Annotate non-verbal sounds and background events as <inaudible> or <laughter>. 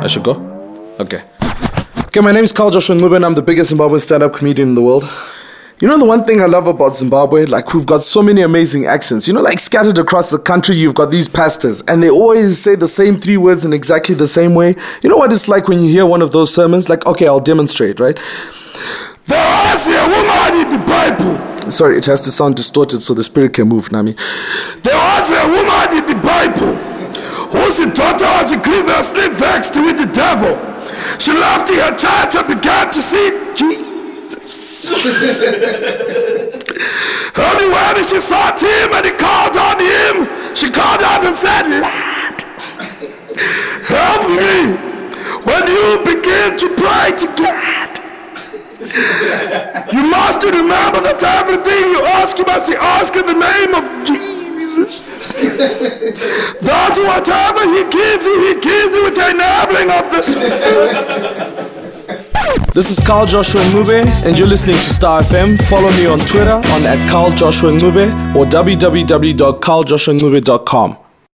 I should go? Okay. Okay, my name is Carl Joshua Ncube and I'm the biggest Zimbabwean stand up comedian in the world. You know, the one thing I love about Zimbabwe, like we've got so many amazing accents. You know, like scattered across the country, you've got these pastors and they always say the same three words in exactly the same way. You know what it's like when you hear one of those sermons? Like, okay, I'll demonstrate, right? There was a woman in the Bible. Sorry, it has to sound distorted so the spirit can move, Nami. There was a woman in the Bible was grievously vexed with the devil. She left her church and began to see Jesus. <laughs> Only when she saw him and he called on him, she called out and said, Lord, help me when you begin to pray to God. You must remember that everything you ask, you must ask in the name. <laughs> that whatever He gives you, He gives you with the enabling of the Spirit. <laughs> This is Carl Joshua Ncube, and you're listening to Star FM. Follow me on Twitter on at Carl Joshua Ncube or www.carljoshuancube.com.